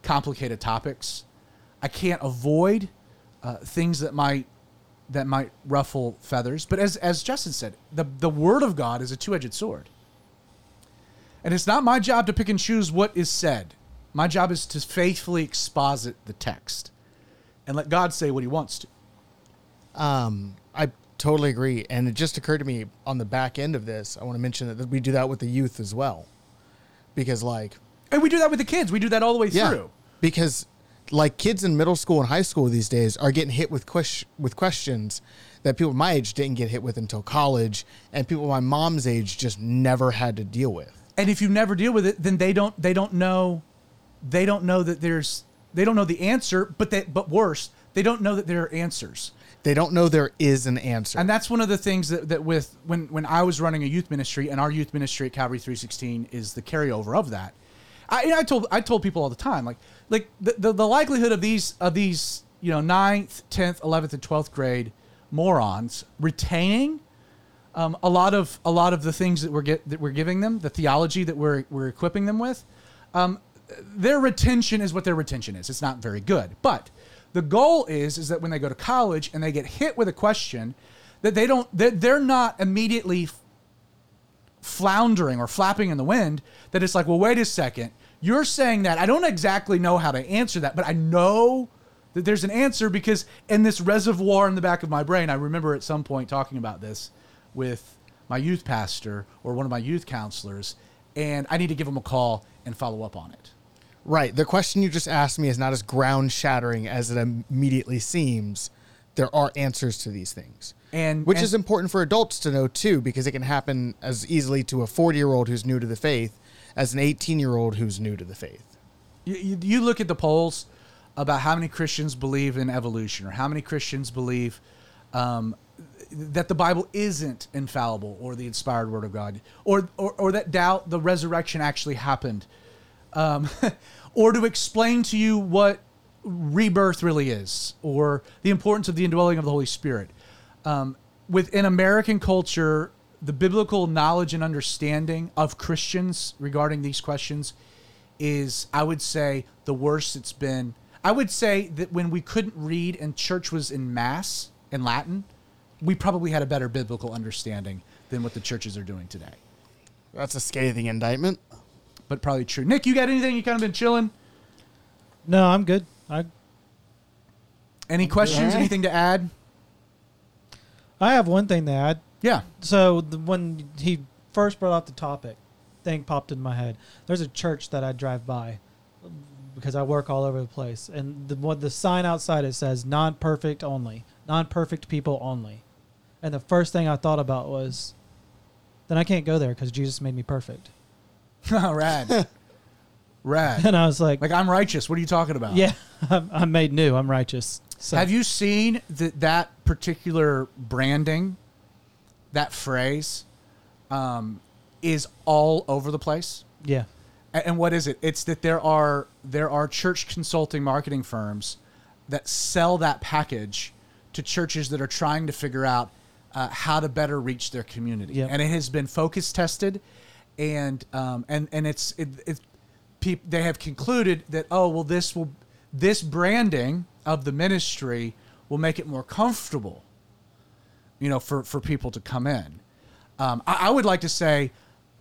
S1: complicated topics. I can't avoid uh, things that might that might ruffle feathers. But as as Justin said, the the Word of God is a two edged sword. And it's not my job to pick and choose what is said. My job is to faithfully exposit the text and let God say what he wants to.
S2: Um, I totally agree. And it just occurred to me on the back end of this, I want to mention that we do that with the youth as well. Because, like,
S1: And we do that with the kids. We do that all the way
S2: yeah,
S1: through.
S2: because like kids in middle school and high school these days are getting hit with ques- with questions that people my age didn't get hit with until college, and people my mom's age just never had to deal with.
S1: And if you never deal with it, then they don't they don't know they don't know that there's they don't know the answer, but that but worse, they don't know that there are answers.
S2: They don't know there is an answer.
S1: And that's one of the things that, that with when when I was running a youth ministry, and our youth ministry at Calvary 316 is the carryover of that. I, you know, I told I told people all the time, like like the, the, the likelihood of these of these you know ninth, tenth, eleventh, and twelfth grade morons retaining um, a lot of a lot of the things that we're get that we're giving them, the theology that we're we're equipping them with, um, their retention is what their retention is. It's not very good, but the goal is is that when they go to college and they get hit with a question, that they don't that they're not immediately floundering or flapping in the wind. That it's like, well, wait a second, you're saying that I don't exactly know how to answer that, but I know that there's an answer because in this reservoir in the back of my brain, I remember at some point talking about this with my youth pastor or one of my youth counselors, and I need to give them a call and follow up on it.
S2: right. The question you just asked me is not as ground shattering as it immediately seems. There are answers to these things.
S1: And
S2: which
S1: and-
S2: is important for adults to know too, because it can happen as easily to a 40 year old who's new to the faith as an 18 year old who's new to the faith.
S1: You, you, look at the polls about how many Christians believe in evolution or how many Christians believe um, that the Bible isn't infallible or the inspired Word of God or, or, or that doubt the resurrection actually happened um, *laughs* or to explain to you what rebirth really is or the importance of the indwelling of the Holy Spirit. Um, within American culture, the biblical knowledge and understanding of Christians regarding these questions is, I would say, the worst it's been. I would say that when we couldn't read and church was in mass in Latin, we probably had a better biblical understanding than what the churches are doing today.
S2: That's a scathing indictment.
S1: But probably true. Nick, you got anything? You kind of been chilling?
S3: No, I'm good. I
S1: Any questions?
S2: Yeah.
S1: Anything to add?
S3: I have one thing to add.
S1: Yeah.
S3: So the, when he first brought up the topic, thing popped in my head. There's a church that I drive by because I work all over the place, and the what the sign outside it says "non-perfect only, non-perfect people only," and the first thing I thought about was, then I can't go there because Jesus made me perfect. *laughs*
S1: Rad. *laughs* Rad.
S3: And I was like,
S1: Like I'm righteous. What are you talking about?
S3: yeah, *laughs* I'm, I'm made new. I'm righteous. So
S1: Have you seen that that particular branding, that phrase, um, is all over the place?
S3: Yeah.
S1: A- And what is it? It's that there are there are church consulting marketing firms that sell that package to churches that are trying to figure out uh, how to better reach their community.
S3: Yep.
S1: And it has been focus tested, and um, and and it's it, it peop, they have concluded that oh well this will this branding of the ministry will make it more comfortable, you know, for for people to come in. Um, I, I would like to say,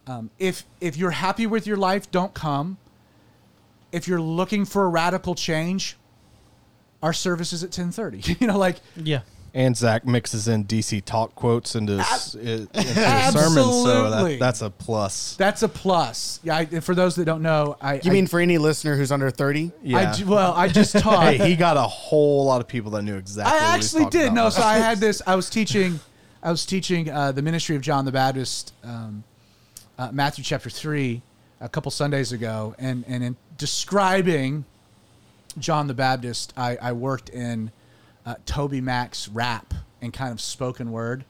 S1: um, if if you're happy with your life, don't come. If you're looking for a radical change, our service is at ten thirty. *laughs* you know, like
S3: Yeah.
S4: And Zach mixes in DC talk quotes into his, into his sermons, so that, that's a plus.
S1: that's a plus. Yeah, I, for those that don't know, I
S2: You
S1: I,
S2: mean for any listener who's under 30?
S4: Yeah.
S1: I well, I just *laughs* taught.
S4: hey, he got a whole lot of people that knew exactly. what
S1: I
S4: he was
S1: actually did.
S4: about
S1: No, so I had *laughs* this. I was teaching. I was teaching uh, the ministry of John the Baptist, um, uh, Matthew chapter three, a couple Sundays ago, and and in describing John the Baptist, I, I worked in uh, TobyMac's rap and kind of spoken word,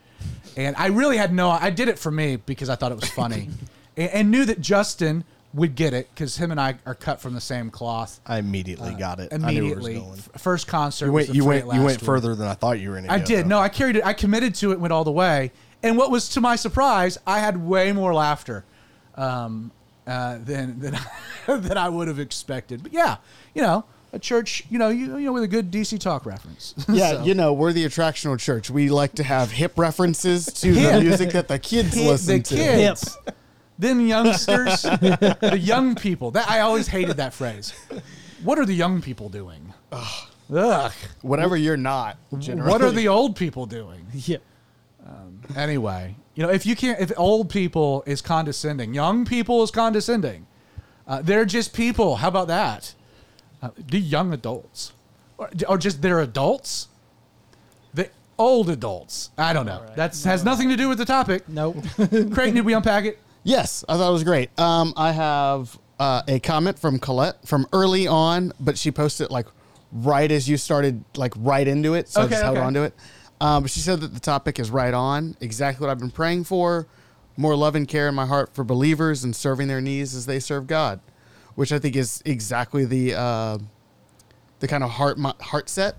S1: and I really had no. I did it for me because I thought it was funny, *laughs* and, and knew that Justin would get it because him and I are cut from the same cloth.
S4: I immediately got it.
S1: Immediately,
S4: I knew where it was going.
S1: F- first concert.
S4: You went. You went. You went
S1: week.
S4: further than I thought you were going to.
S1: I did. No, I carried it. I committed to it. Went all the way. And what was to my surprise, I had way more laughter um, uh, than than *laughs* than I would have expected. But yeah, you know, a church, you know, you, you know, with a good DC talk reference. *laughs*
S2: Yeah,
S1: So,
S2: you know, we're the attractional church. We like to have hip references *laughs* to
S1: Hip.
S2: the music that the kids
S1: kid-
S2: listen
S1: the
S2: to.
S1: kids, them youngsters, *laughs* the young people. That I always hated that phrase. What are the young people doing? Ugh.
S2: Whatever you're not. Generally.
S1: What are the old people doing?
S3: Yeah.
S1: Anyway, you know, if you can't, if old people is condescending, young people is condescending. Uh, they're just people. How about that? Uh, the young adults, or, or just they're adults. The old adults. I don't know. That's has nothing to do with the topic.
S3: Nope. *laughs*
S1: Creighton, did we unpack it?
S2: Yes, I thought it was great. Um, I have uh, a comment from Colette from early on, but she posted like right as you started, like right into it. So I
S1: Okay,
S2: just held
S1: okay.
S2: on to it. Um, but she said that the topic is right on, exactly what I've been praying for. More love and care in my heart for believers and serving their needs as they serve God, which I think is exactly the uh, the kind of heart heart set.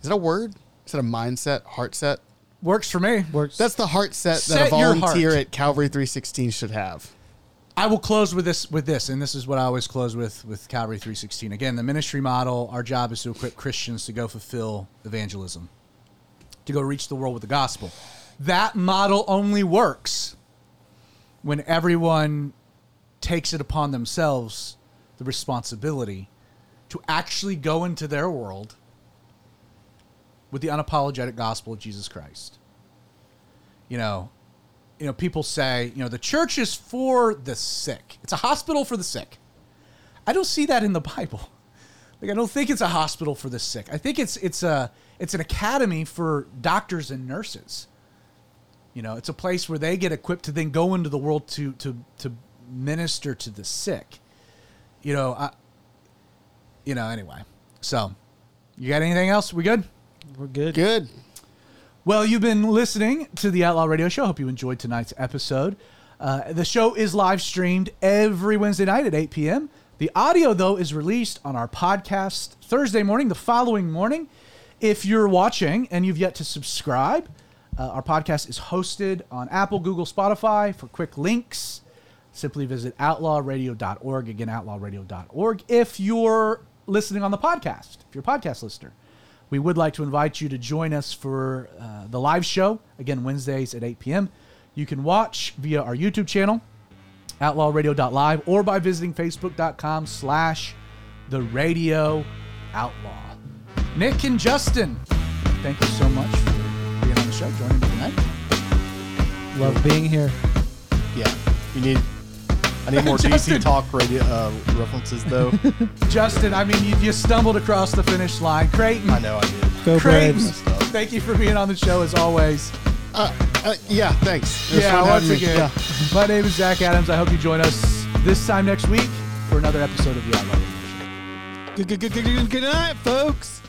S2: Is it a word? Is it a mindset? Heart set.
S1: Works for me.
S3: Works.
S2: That's the heart set that
S1: Set
S2: a volunteer at Calvary 316 should have.
S1: I will close with this with this, and this is what I always close with with Calvary 316. Again, the ministry model, our job is to equip Christians to go fulfill evangelism, to go reach the world with the gospel. That model only works when everyone takes it upon themselves the responsibility to actually go into their world with the unapologetic gospel of Jesus Christ. You know, you know, people say, you know, the church is for the sick. It's a hospital for the sick. I don't see that in the Bible. *laughs* Like I don't think it's a hospital for the sick. I think it's it's a it's an academy for doctors and nurses. You know, it's a place where they get equipped to then go into the world to to to minister to the sick. You know, I you know, anyway. So, you got anything else? We good?
S3: We're good.
S2: Good.
S1: Well, you've been listening to the Outlaw Radio Show. Hope you enjoyed tonight's episode. Uh, the show is live streamed every Wednesday night at 8 p.m. The audio, though, is released on our podcast Thursday morning, the following morning. If you're watching and you've yet to subscribe, uh, our podcast is hosted on Apple, Google, Spotify. For quick links, simply visit outlawradio.org. Again, outlawradio.org. If you're listening on the podcast, if you're a podcast listener, we would like to invite you to join us for uh, the live show, again, Wednesdays at 8 p.m. You can watch via our YouTube channel, outlawradio.live, or by visiting facebook.com slash the radio outlaw. Nick and Justin, thank you so much for being on the show, joining me tonight.
S3: Love being here.
S4: Yeah, you need. I need more *laughs*
S1: Justin.
S4: DC talk radio uh, references though. *laughs*
S1: Justin, I mean, you, you stumbled across the finish line. Creighton,
S4: I know I did.
S3: Go
S1: Creighton,
S3: Braves.
S1: thank you for being on the show as always.
S2: Uh, uh, yeah, thanks.
S1: Yeah, once again,
S2: Yeah. *laughs*
S1: my name is Zach Adams. I hope you join us this time next week for another episode of the Outlaw Radio Show.
S3: Good, good, good, good, good night, folks.